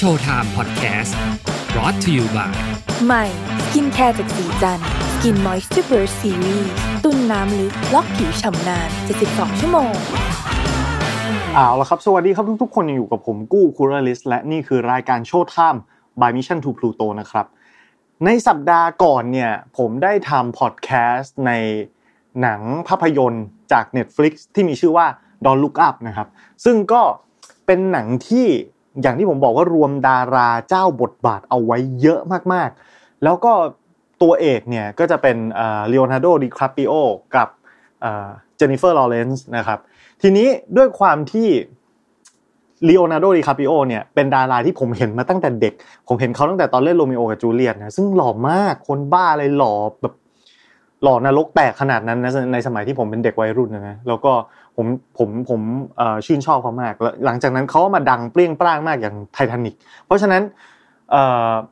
โชว์ไทม์พอดแคสต์ brought to you by ใหม่สกินแคร์จากศรีจันทร์ Skin Moisture Burst ซีรีส์ตุนน้ำลึกล็อกผิวฉ่ำนาน 72 ชั่วโมงเอาละครับ สวัสดีครับทุกๆ คนยังอยู่กับผมกู้คูรลิสและนี่คือรายการโชว์ไทม์ by Mission to Pluto นะครับ ในสัปดาห์ก่อนเนี่ย ผมได้ทำพอดแคสต์ในหนังภาพยนตร์จาก Netflix ที่มีชื่อว่า Don't Look Up นะครับ ซึ่งก็เป็นหนังที่ อย่างที่ผมบอกว่ารวมดาราเจ้าบทบาทเอาไว้เยอะมากๆ แล้วก็ตัวเอกเนี่ยก็จะเป็นลีโอนาร์โดดิคาปริโอกับเจนนิเฟอร์ลอเรนซ์นะครับทีนี้ด้วยความที่ลีโอนาร์โดดิคาปริโอเนี่ยเป็นดาราที่ผมเห็นมาตั้งแต่เด็ก ผมเห็นเขาตั้งแต่ตอนเล่นโรมิโอกับจูเลียตนะซึ่งหล่อมากคนบ้าเลยหล่อแบบ หล่อนรกแตกขนาดนั้นนะในสมัยที่ผมเป็นเด็กวัยรุ่นนะแล้วก็ผมผมผมชื่นชอบเขามากแล้วหลังจากนั้นเขามาดังเปรี้ยงปร้างมากอย่างไททานิกเพราะฉะนั้น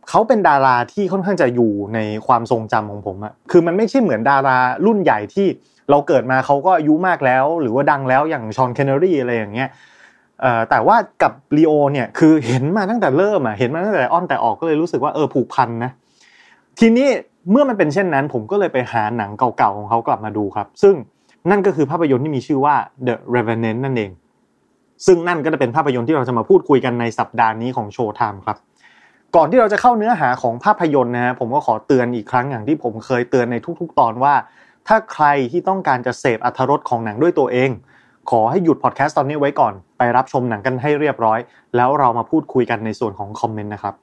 เขาเป็นดาราที่ค่อนข้างจะอยู่ในความทรงจำของผมอะคือมันไม่ใช่เหมือนดารารุ่นใหญ่ที่เราเกิดมาเขาก็อายุมากแล้ว หรือว่าดังแล้วอย่างชอนเคนเนอรี่อะไรอย่างเงี้ยแต่ว่ากับลีโอเนี่ยคือเห็นมาตั้งแต่เริ่มอะเห็นมาตั้งแต่อ้อนแต่ออกก็เลยรู้สึกว่าเออผูกพันนะทีนี้ เมื่อมันเป็นเช่นนั้น ผมก็เลยไปหาหนังเก่าๆของเขากลับมาดูครับ ซึ่งนั่นก็คือภาพยนตร์ที่มีชื่อว่า The Revenant นั่นเอง ซึ่งนั่นก็จะเป็นภาพยนตร์ที่เราจะมาพูดคุยกันในสัปดาห์นี้ของโชว์ไทม์ครับก่อนที่เราจะเข้าเนื้อหาของภาพยนตร์นะฮะผมก็ขอเตือนอีกครั้งอย่างที่ผมเคยเตือนในทุกๆ ตอนว่า ถ้าใครที่ต้องการจะเสพอรรถรสของหนังด้วยตัวเอง ขอให้หยุดพอดแคสต์ตอนนี้ไว้ก่อน ไปรับชมหนังกันให้เรียบร้อย แล้วเรามาพูดคุยกันในส่วนของคอมเมนต์นะครับ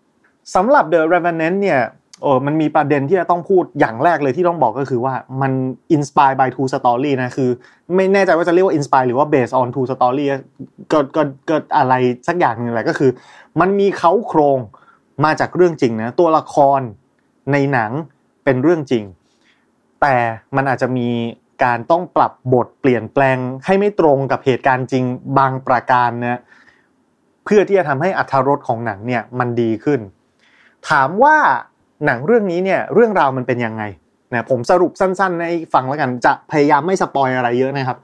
สำหรับ The Revenant เนี่ย เออมันมีประเด็นที่จะต้องพูดอย่างแรกเลยที่ต้องบอกก็คือว่ามัน inspire by true story นะคือ ไม่แน่ใจว่าจะเรียกว่า inspire หรือว่า based on true story ก็ก็ก็อะไรสักอย่างนึงแหละก็คือ มันมีเขาโครงมาจากเรื่องจริงนะตัวละครในหนังเป็นเรื่องจริง แต่มันอาจจะมีการต้องปรับบทเปลี่ยนแปลงให้ไม่ตรงกับเหตุการณ์จริงบางประการนะเพื่อที่จะทำให้อัธรสของหนังเนี่ยมันดีขึ้น ถามว่า หนังเรื่องนี้เนี่ยเรื่องราวมันเป็นยังไงนะผมสรุปสั้นๆ ให้ฟังแล้วกันจะพยายามไม่สปอยอะไรเยอะนะครับ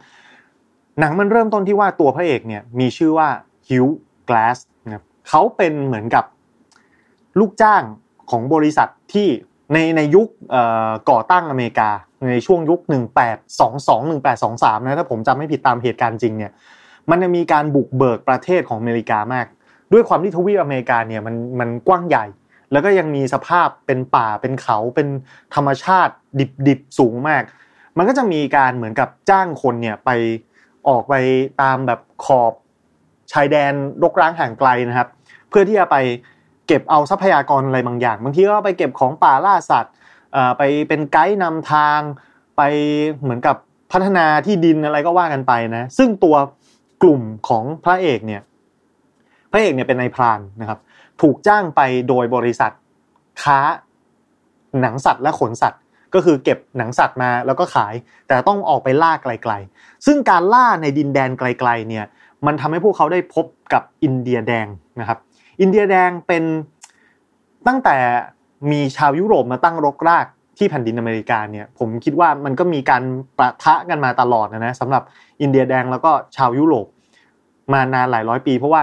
หนังมันเริ่มต้นที่ว่าตัวพระเอกเนี่ยมีชื่อว่าฮิวกลาสนะเขาเป็นเหมือนกับลูกจ้างของบริษัทที่ในในยุคก่อตั้งอเมริกา ในช่วงยุค 1822 1823 นะถ้าผมจำไม่ผิดตามเหตุการณ์จริงเนี่ยมันจะมีการบุกเบิกประเทศของอเมริกามาก ด้วยความที่ทวีปอเมริกาเนี่ยมันมันกว้างใหญ่ แล้วก็ยังมีสภาพเป็นป่าเป็นเขาเป็นธรรมชาติดิบๆสูงมาก มันก็จะมีการเหมือนกับจ้างคนเนี่ยไปออกไปตามแบบขอบชายแดนรกร้างห่างไกลนะครับ เพื่อที่จะไปเก็บเอาทรัพยากรอะไรบางอย่างบางทีก็ไปเก็บของป่าล่าสัตว์ไปเป็นไกด์นำทางไปเหมือนกับพัฒนาที่ดินอะไรก็ว่ากันไปนะซึ่งตัวกลุ่มของพระเอกเนี่ยพระเอกเนี่ยเป็นนายพรานนะครับ ถูกจ้างไปโดยบริษัท ค้า หนังสัตว์และขนสัตว์ ก็คือเก็บหนังสัตว์มาแล้วก็ขาย แต่ต้องออกไปล่าไกลๆ ซึ่งการล่าในดินแดนไกลๆเนี่ยมันทำให้พวกเขาได้พบกับอินเดียแดงนะครับ อินเดียแดงเป็นตั้งแต่มีชาวยุโรปมาตั้งรกรากที่แผ่นดินอเมริกาเนี่ยผมคิดว่ามันก็มีการประทะกันมาตลอดนะนะสำหรับอินเดียแดงแล้วก็ชาวยุโรปมานานหลายร้อยปี เพราะว่า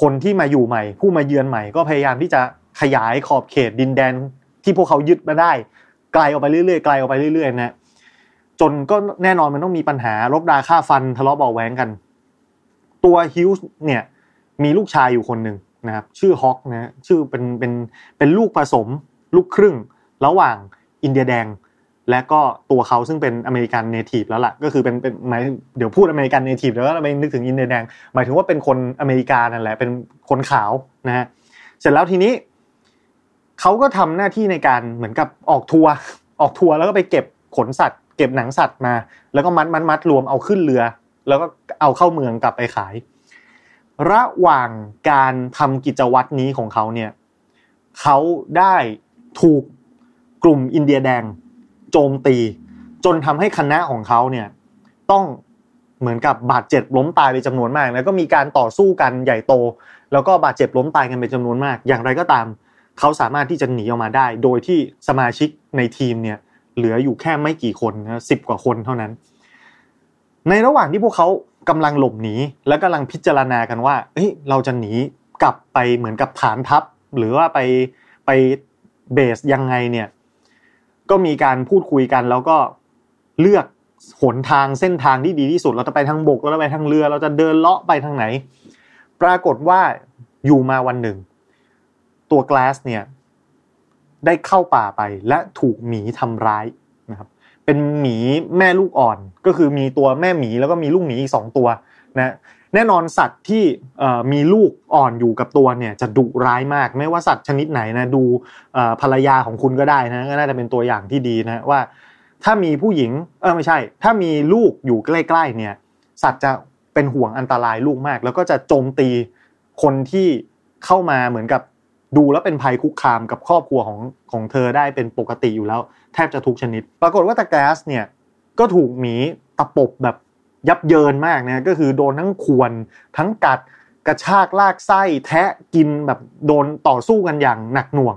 คนที่มาอยู่ใหม่ ผู้มาเยือนใหม่ก็พยายามที่จะขยายขอบเขตดินแดนที่พวกเขายึดมาได้ ไกลออกไปเรื่อยๆไกลออกไปเรื่อยๆนะจนก็แน่นอนมันต้องมีปัญหารบราฆ่าฟันทะเลาะเบาแหวงกัน ตัวฮิวส์เนี่ยมีลูกชายอยู่คนหนึ่งนะครับชื่อฮอว์กนะชื่อเป็นเป็นเป็นลูกผสม ลูกครึ่ง ระหว่างอินเดียแดง และก็ตัวเขาซึ่งเป็น American native แล้วล่ะก็คือเป็นเป็นหมายเดี๋ยวพูด American native แล้วก็ไปนึกถึงอินเดียแดงหมายถึงว่าเป็นคนอเมริกานั่นแหละเป็นคนขาวนะฮะเสร็จแล้วทีนี้เขาก็ทำหน้าที่ในการเหมือนกับออกทัวร์ออกทัวร์แล้วก็ไปเก็บขนสัตว์ เก็บหนังสัตว์มา แล้วก็มัดมัดมัดรวมเอาขึ้นเรือ แล้วก็เอาเข้าเมืองกลับไปขาย ระหว่างการทำกิจวัตรนี้ของเขาเนี่ยเขาได้ถูกกลุ่มอินเดียแดง โจมตี จนทำให้คณะของเขาเนี่ยต้องเหมือนกับบาดเจ็บล้มตายไปจำนวนมาก แล้วก็มีการต่อสู้กันใหญ่โต แล้วก็บาดเจ็บล้มตายกันเป็นจำนวนมาก อย่างไรก็ตาม เขาสามารถที่จะหนีออกมาได้ โดยที่สมาชิกในทีมเนี่ยเหลืออยู่แค่ไม่กี่คนนะสิบกว่าคนเท่านั้น ในระหว่างที่พวกเขากำลังหลบหนีและกำลังพิจารณากันว่าเฮ้ยเราจะหนีกลับไปเหมือนกับฐานทัพ หรือว่าไปไปเบสยังไงเนี่ย ก็มีการพูดคุยกันแล้วก็เลือกหนทางเส้นทางที่ดีที่สุด เราจะไปทางบกเราจะไปทางเรือ เราจะเดินเลาะไปทางไหน ปรากฏว่าอยู่มาวันหนึ่ง ตัวกลาสเนี่ยได้เข้าป่าไปและถูกหมีทำร้าย เป็นหมีแม่ลูกอ่อน ก็คือมีตัวแม่หมีแล้วก็มีลูกหมีอีกสองตัวนะแน่นอนสัตว์ที่มีลูกอ่อนอยู่กับตัวเนี่ยจะดุร้ายมาก ไม่ว่าสัตว์ชนิดไหนนะดูภรรยาของคุณก็ได้นะก็น่าจะเป็นตัวอย่างที่ดีนะว่า ถ้ามีผู้หญิงเออไม่ใช่ ถ้ามีลูกอยู่ใกล้ๆเนี่ยสัตว์จะเป็นห่วงอันตรายลูกมาก แล้วก็จะโจมตีคนที่เข้ามาเหมือนกับ ดูแล้วเป็นภัยคุกคามกับครอบครัวของของเธอได้เป็นปกติอยู่แล้ว แทบจะทุกชนิด ปรากฏว่าตะแก๊สเนี่ยก็ถูกหมีตะปบแบบยับเยินมากนะก็คือโดนทั้งขวนทั้งกัดกระชากลากไส้แทะกินแบบโดนต่อสู้กันอย่างหนักหน่วง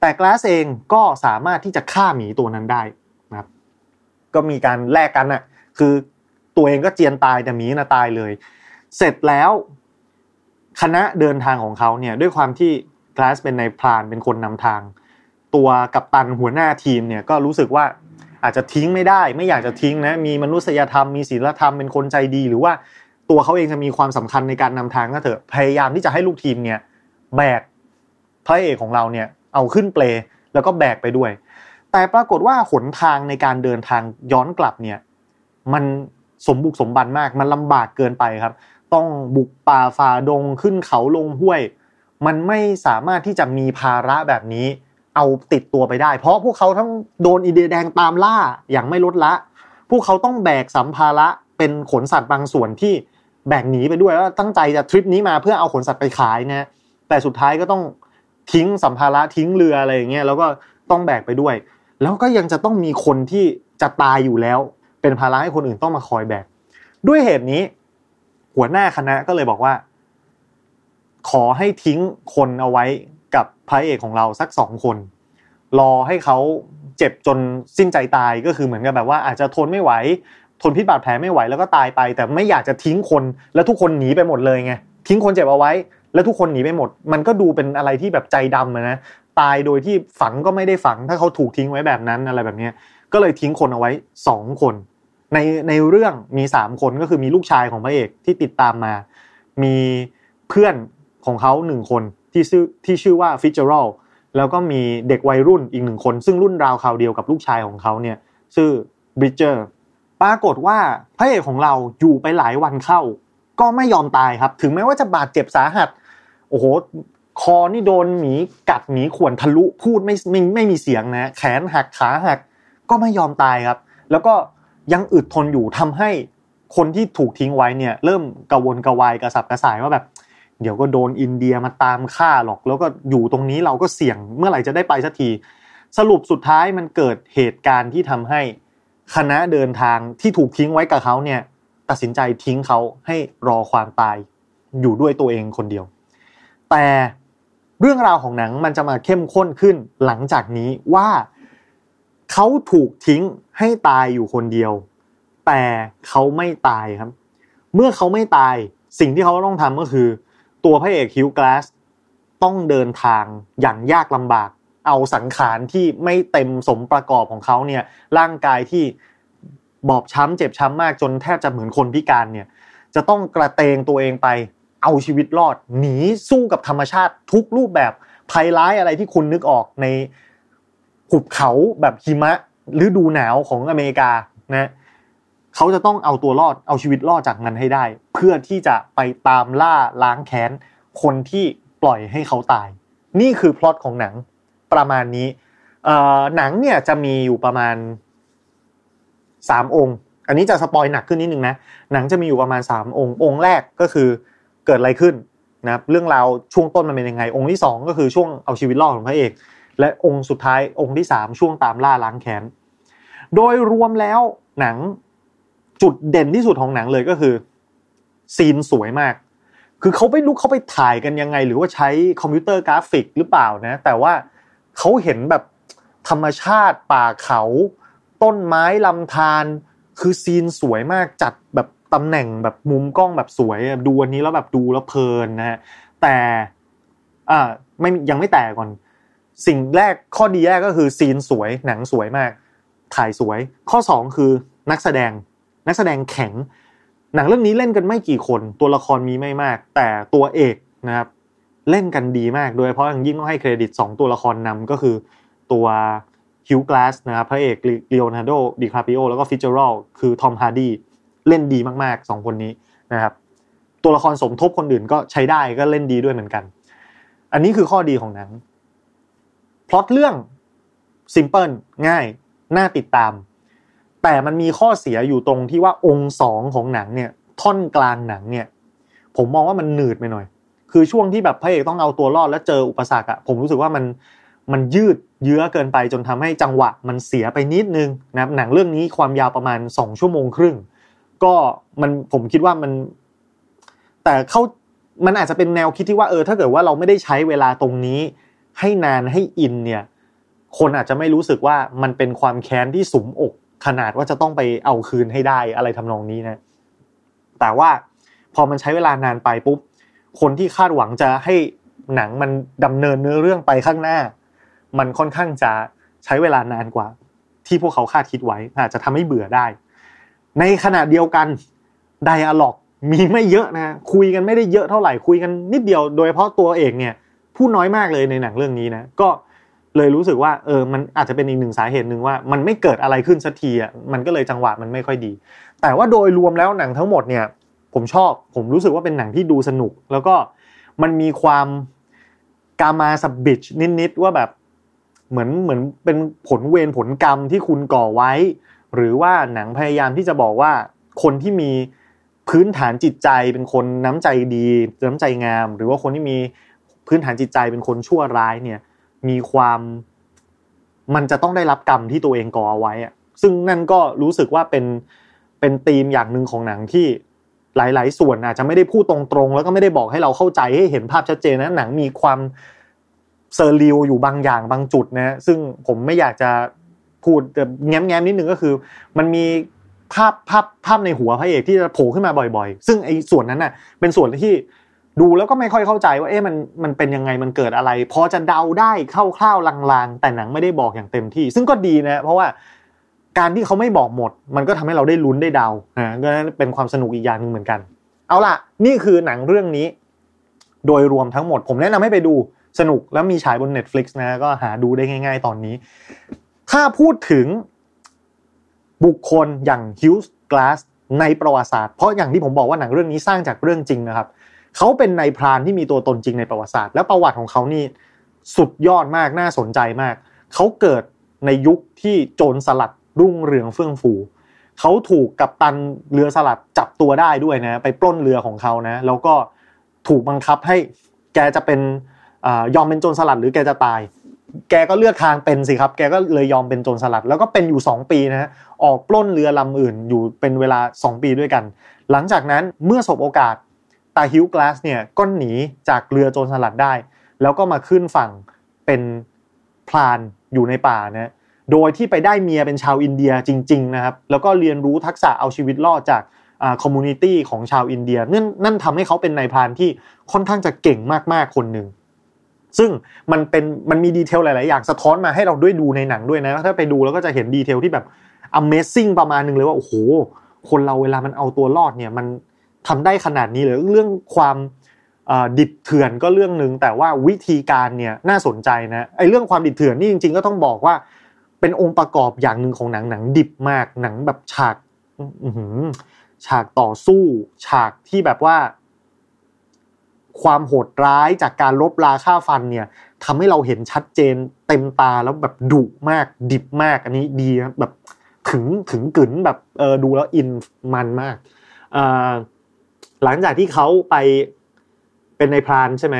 แต่กลสเองก็สามารถที่จะฆ่าหมีตัวนั้นได้นะครับก็มีการแลกกันอะคือตัวเองก็เจียนตายแต่หมีน่ะตายเลย เสร็จแล้วคณะเดินทางของเขาเนี่ยด้วยความที่ กลาสเป็นในพรานเป็นคนนำทาง ตัวกัปตันหัวหน้าทีมเนี่ยก็รู้สึกว่าอาจจะทิ้งไม่ได้ ไม่อยากจะทิ้งนะมีมนุษยธรรมมีศีลธรรมเป็นคนใจดี หรือว่าตัวเขาเองจะมีความสำคัญในการนำทางก็เถอะพยายามที่จะให้ลูกทีมเนี่ยแบกพระเอกของเราเนี่ยเอาขึ้นเปลแล้วก็แบกไปด้วย แต่ปรากฏว่าหนทางในการเดินทางย้อนกลับเนี่ยมันสมบุกสมบันมากมันลำบากเกินไปครับ ต้องบุกป่าฝ่าดงขึ้นเขาลงห้วย มันไม่สามารถที่จะมีภาระแบบนี้ เอาติดตัวไปได้ เพราะพวกเขาทั้งโดนอีเดียแดงตามล่าอย่างไม่ลดละ พวกเขาต้องแบกสัมภาระเป็นขนสัตว์บางส่วนที่แบกหนีไปด้วยแล้วตั้งใจจะทริปนี้มาเพื่อเอาขนสัตว์ไปขายนะแต่สุดท้ายก็ต้องทิ้งสัมภาระทิ้งเรืออะไรอย่างเงี้ยแล้วก็ต้องแบกไปด้วย แล้วก็ยังจะต้องมีคนที่จะตายอยู่แล้ว เป็นภาระให้คนอื่นต้องมาคอยแบกด้วยเหตุนี้ หัวหน้าคณะก็เลยบอกว่า ขอให้ทิ้งคนเอาไว้กับพระเอกของเราสักสองคน รอให้เขาเจ็บจนสิ้นใจตายก็คือเหมือนกับแบบว่าอาจจะทนไม่ไหว ทนพิษบาดแผลไม่ไหวแล้วก็ตายไป แต่ไม่อยากจะทิ้งคนแล้วทุกคนหนีไปหมดเลยไงทิ้งคนเจ็บเอาไว้ แล้วทุกคนหนีไปหมด มันก็ดูเป็นอะไรที่แบบใจดำนะตายโดยที่ฝังก็ไม่ได้ฝังถ้าเขาถูกทิ้งไว้แบบนั้นอะไรแบบนี้ก็เลยทิ้งคนเอาไว้สองคน ในในเรื่องมีสามคนก็คือมีลูกชายของพระเอกที่ติดตามมา มีเพื่อน ของเขาหนึ่งคนที่ชื่อที่ชื่อว่าฟิชเจอรัลแล้วก็มีเด็กวัยรุ่นอีกหนึ่งคน ซึ่งรุ่นราวคราวเดียวกับลูกชายของเขาเนี่ยชื่อบริดเจอร์ปรากฏว่าพระเอกของเราอยู่ไปหลายวันเข้า ก็ไม่ยอมตายครับ ถึงแม้ว่าจะบาดเจ็บสาหัส โอ้โห คอนี่โดนหมีกัดหมีข่วนทะลุพูดไม่ไม่ไม่มีเสียงนะ แขนหักขาหัก ก็ไม่ยอมตายครับ แล้วก็ยังอึดทนอยู่ทำให้คนที่ถูกทิ้งไว้เนี่ย เริ่มกระวนกระวายกระสับกระส่ายว่าแบบ เดี๋ยวก็โดนอินเดียมาตามฆ่าหรอก แล้วก็อยู่ตรงนี้เราก็เสี่ยงเมื่อไหร่จะได้ไปสักที สรุปสุดท้ายมันเกิดเหตุการณ์ที่ทำให้คณะเดินทางที่ถูกทิ้งไว้กับเขาเนี่ยตัดสินใจทิ้งเขาให้รอความตายอยู่ด้วยตัวเองคนเดียว แต่เรื่องราวของหนังมันจะมาเข้มข้นขึ้นหลังจากนี้ว่าเขาถูกทิ้งให้ตายอยู่คนเดียว แต่เขาไม่ตายครับ เมื่อเขาไม่ตายสิ่งที่เขาต้องทำก็คือ ตัวพระเอกฮิวกลาสต้องเดินทางอย่างยากลำบาก เอาสังขารที่ไม่เต็มสมประกอบของเขาเนี่ยร่างกายที่บอบช้ำเจ็บช้ำมากจนแทบจะเหมือนคนพิการเนี่ยจะต้องกระเตงตัวเองไปเอาชีวิตรอด หนีสู้กับธรรมชาติทุกรูปแบบภัยร้ายอะไรที่คุณนึกออกในหุบเขาแบบหิมะฤดูหนาวของอเมริกานะ เขาจะต้องเอาตัวรอดเอาชีวิตรอดจากนั้นให้ได้ เพื่อที่จะไปตามล่าล้างแค้นคนที่ปล่อยให้เขาตาย นี่คือพล็อตของหนังประมาณนี้หนังเนี่ยจะมีอยู่ประมาณสามองค์ อันนี้จะสปอยหนักขึ้นนิดนึงนะหนังจะมีอยู่ประมาณสามองค์ องค์แรกก็คือเกิดอะไรขึ้นนะครับเรื่องราวช่วงต้นมันเป็นยังไง องค์ที่สองก็คือช่วงเอาชีวิตรอดของพระเอก และองค์สุดท้ายองค์ที่สามช่วงตามล่าล้างแค้นโดยรวมแล้วหนัง จุดเด่นที่สุดของหนังเลยก็คือ ซีนสวยมาก คือเขาไม่รู้เขาไปถ่ายกันยังไง หรือว่าใช้คอมพิวเตอร์กราฟิกหรือเปล่านะ แต่ว่าเขาเห็นแบบธรรมชาติป่าเขา ต้นไม้ลำธารคือซีนสวยมากจัดแบบตำแหน่งแบบมุมกล้องแบบสวยดูวันนี้แล้วแบบดูแล้วเพลินนะฮะแต่อ่าไม่ยังไม่แตกก่อน สิ่งแรกข้อดีแรกก็คือซีนสวยหนังสวยมาก ถ่ายสวย ข้อสองคือนักแสดง นักแสดงแข็ง หนังเรื่องนี้เล่นกันไม่กี่คน ตัวละครมีไม่มาก แต่ตัวเอกนะครับเล่นกันดีมากโดยเฉพาะอย่างยิ่งต้องให้เครดิต 2 ตัวละครนำก็คือตัวฮิวจ์กลาสนะครับพระเอกลีโอนาร์โดดิคาปริโอแล้วก็ฟิตซ์เจอรัลด์คือทอมฮาร์ดีเล่นดีมากๆ 2 คนนี้นะครับตัวละครสมทบคนอื่นก็ใช้ได้ก็เล่นดีด้วยเหมือนกัน อันนี้คือข้อดีของหนังพล็อตเรื่องซิมเพิลง่าย น่าติดตาม แต่มันมีข้อเสียอยู่ตรงที่ว่าองค์สองของหนังเนี่ยท่อนกลางหนังเนี่ย ผมมองว่ามันหนืดไปหน่อย คือช่วงที่แบบพระเอกต้องเอาตัวรอดแล้วเจออุปสรรคอะผมรู้สึกว่ามันมันยืดเยื้อเกินไปจนทำให้จังหวะมันเสียไปนิดนึงนะครับหนังเรื่องนี้ความยาวประมาณสองชั่วโมงครึ่ง ก็มันผมคิดว่ามัน แต่เขามันอาจจะเป็นแนวคิดที่ว่าเออถ้าเกิดว่าเราไม่ได้ใช้เวลาตรงนี้ ให้นานให้อินเนี่ย คนอาจจะไม่รู้สึกว่ามันเป็นความแค้นที่สมอก ขนาดว่าจะต้องไปเอาคืนให้ได้อะไรทำนองนี้นะ แต่ว่าพอมันใช้เวลานานไปปุ๊บ คนที่คาดหวังจะให้หนังมันดำเนินเนื้อเรื่องไปข้างหน้า มันค่อนข้างจะใช้เวลานานกว่า ที่พวกเขาคาดคิดไว้ อาจจะทำให้เบื่อได้ ในขณะเดียวกันไดอะล็อกมีไม่เยอะนะ คุยกันไม่ได้เยอะเท่าไหร่ คุยกันนิดเดียว โดยเฉพาะตัวเอกเนี่ยพูดน้อยมากเลยในหนังเรื่องนี้นะ ก็ เลยรู้สึกว่าเออมันอาจจะเป็นอีกหนึ่งสาเหตุหนึ่งว่า มันไม่เกิดอะไรขึ้นสักทีอะมันก็เลยจังหวะมันไม่ค่อยดี แต่ว่าโดยรวมแล้วหนังทั้งหมดเนี่ย ผมชอบผมรู้สึกว่าเป็นหนังที่ดูสนุก แล้วก็มันมีความกามาสบิชนิดๆว่าแบบเหมือนเหมือนเป็นผลเวรผลกรรมที่คุณก่อไว้ หรือว่าหนังพยายามที่จะบอกว่าคนที่มีพื้นฐานจิตใจเป็นคนน้ำใจดี น้ำใจงาม หรือว่าคนที่มีพื้นฐานจิตใจเป็นคนชั่วร้ายเนี่ย มีความ มันจะต้องได้รับกรรมที่ตัวเองก่อเอาไว้อะซึ่งนั่นก็รู้สึกว่าเป็นเป็นธีมอย่างหนึ่งของหนังที่หลาย ๆ ส่วนอาจจะไม่ได้พูดตรงๆ แล้วก็ไม่ได้บอกให้เราเข้าใจให้เห็นภาพชัดเจนนะหนังมีความเซอร์ริวอยู่บางอย่างบางจุดนะซึ่งผมไม่อยากจะพูดแต่แง้มๆนิดนึงก็คือ มันมีภาพภาพภาพในหัวพระเอกที่จะโผล่ขึ้นมาบ่อย ๆ ซึ่งไอ้ส่วนนั้นน่ะเป็นส่วนที่ ดูแล้วก็ไม่ค่อยเข้าใจว่าเอ๊ะมันมันเป็นยังไงมันเกิดอะไร พอจะเดาได้คร่าวๆลางๆ แต่หนังไม่ได้บอกอย่างเต็มที่ ซึ่งก็ดีนะเพราะว่าการที่เขาไม่บอกหมด มันก็ทำให้เราได้ลุ้นได้เดานะก็เป็นความสนุกอีกอย่างหนึ่งเหมือนกัน เอาล่ะ นี่คือหนังเรื่องนี้ โดยรวมทั้งหมด ผมแนะนำให้ไปดูสนุกแล้วมีฉายบน Netflix นะก็หาดูได้ง่าย ๆ ตอนนี้ ถ้าพูดถึงบุคคลอย่างฮิวส์กลาสในประวัติศาสตร์ เพราะอย่างที่ผมบอกว่าหนังเรื่องนี้สร้างจากเรื่องจริงนะครับ เขาเป็นนายพรานที่มีตัวตนจริงในประวัติศาสตร์ แล้วประวัติของเขานี่สุดยอดมากน่าสนใจมาก เขาเกิดในยุคที่โจรสลัดรุ่งเรืองเฟื่องฟู เขาถูกกัปตันเรือสลัดจับตัวได้ด้วยนะ ไปปล้นเรือของเขานะ แล้วก็ถูกบังคับให้แกจะเป็นยอมเป็นโจรสลัดหรือแกจะตาย แกก็เลือกทางเป็นสิครับ แกก็เลยยอมเป็นโจรสลัด แล้วก็เป็นอยู่ 2 ปีนะออกปล้นเรือลำอื่นอยู่เป็นเวลา 2 ปีด้วยกัน หลังจากนั้นเมื่อสบโอกาส ตาฮิวกลาสเนี่ยก็หนีจากเรือโจรสลัดได้ แล้วก็มาขึ้นฝั่งเป็นพรานอยู่ในป่านะโดยที่ไปได้เมียเป็นชาวอินเดียจริงๆนะครับแล้วก็เรียนรู้ทักษะเอาชีวิตรอดจาก community ของชาวอินเดียนั่นนั่นทำให้เขาเป็นนายพรานที่ค่อนข้างจะเก่งมากๆคนหนึ่งซึ่งมันเป็นมันมี detail หลาย ๆ อย่างสะท้อนมาให้เราด้วยดูในหนังด้วยนะถ้าไปดูแล้วก็จะเห็น detail ที่แบบ Amazing ประมาณนึงเลยว่า โอ้โห คนเราเวลามันเอาตัวรอดเนี่ยมัน ทำได้ขนาดนี้เลยเรื่องความดิบเถื่อนก็เรื่องหนึ่งแต่ว่าวิธีการเนี่ยน่าสนใจนะไอ้เรื่องความดิบเถื่อนนี่จริง ๆ ก็ต้องบอกว่า เป็นองค์ประกอบอย่างหนึ่งของหนังหนังดิบมากหนังแบบฉากฉากต่อสู้ ฉากที่แบบว่า ความโหดร้ายจากการลบราค่าฟันเนี่ยทำให้เราเห็นชัดเจนเต็มตาแล้วแบบดุมาก ดิบมาก อันนี้ดีนะแบบถึงถึงกึ๋นแบบเออดูแล้วอินมันมาก หลังจากที่เขาไปเป็นในพรานใช่ไหม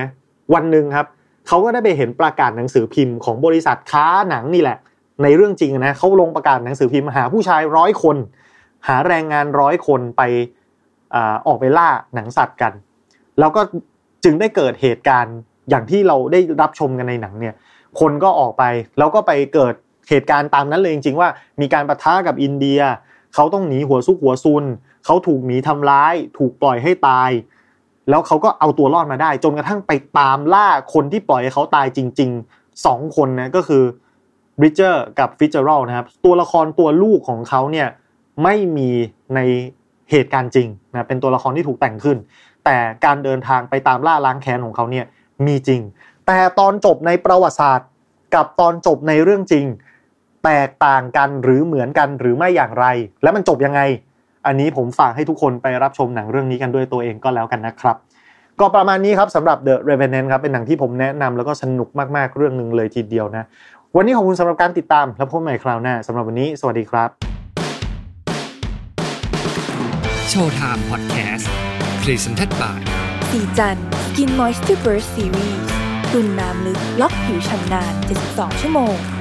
วันหนึ่งครับเขาก็ได้ไปเห็นประกาศหนังสือพิมพ์ของบริษัทค้าหนังนี่แหละ ในเรื่องจริงนะเขาลงประกาศหนังสือพิมพ์หาผู้ชายร้อยคน หาแรงงานร้อยคนไปออกไปล่าหนังสัตว์กัน แล้วก็จึงได้เกิดเหตุการณ์อย่างที่เราได้รับชมกันในหนังเนี่ย คนก็ออกไปแล้วก็ไปเกิดเหตุการณ์ตามนั้นเลยจริงๆว่ามีการประทะกับอินเดีย เขาต้องหนีหัวซุกหัวซุน เขาถูกหมีทำร้าย ถูกปล่อยให้ตาย แล้วเขาก็เอาตัวรอดมาได้ จนกระทั่งไปตามล่าคนที่ปล่อยให้เขาตายจริงๆสองคนนะก็คือบริดเจอร์กับฟิ t เจอรัลนะครับ ตัวละครตัวลูกของเขาเนี่ยไม่มีในเหตุการณ์จริงนะเป็นตัวละครที่ถูกแต่งขึ้น แต่การเดินทางไปตามล่าล้างแค้นของเขาเนี่ยมีจริง แต่ตอนจบในประวัติศาสตร์กับตอนจบในเรื่องจริง แตกต่างกันหรือเหมือนกันหรือไม่อย่างไร และมันจบยังไง อันนี้ผมฝากให้ทุกคนไปรับชมหนังเรื่องนี้กันด้วยตัวเองก็แล้วกันนะครับ ก็ประมาณนี้ครับสำหรับ The Revenant ครับเป็นหนังที่ผมแนะนำแล้วก็สนุกมากๆเรื่องหนึ่งเลยทีเดียวนะ วันนี้ขอบคุณสำหรับการติดตามแล้วพบกันใหม่คราวหน้าสำหรับวันนี้ สวัสดีครับโชว์ไทม์พอดแคสต์ Presented by สีจัน Skin Moisture Burst Series ตุ่นน้ำลึกล็อกผิวชำนาน72 ชั่วโมง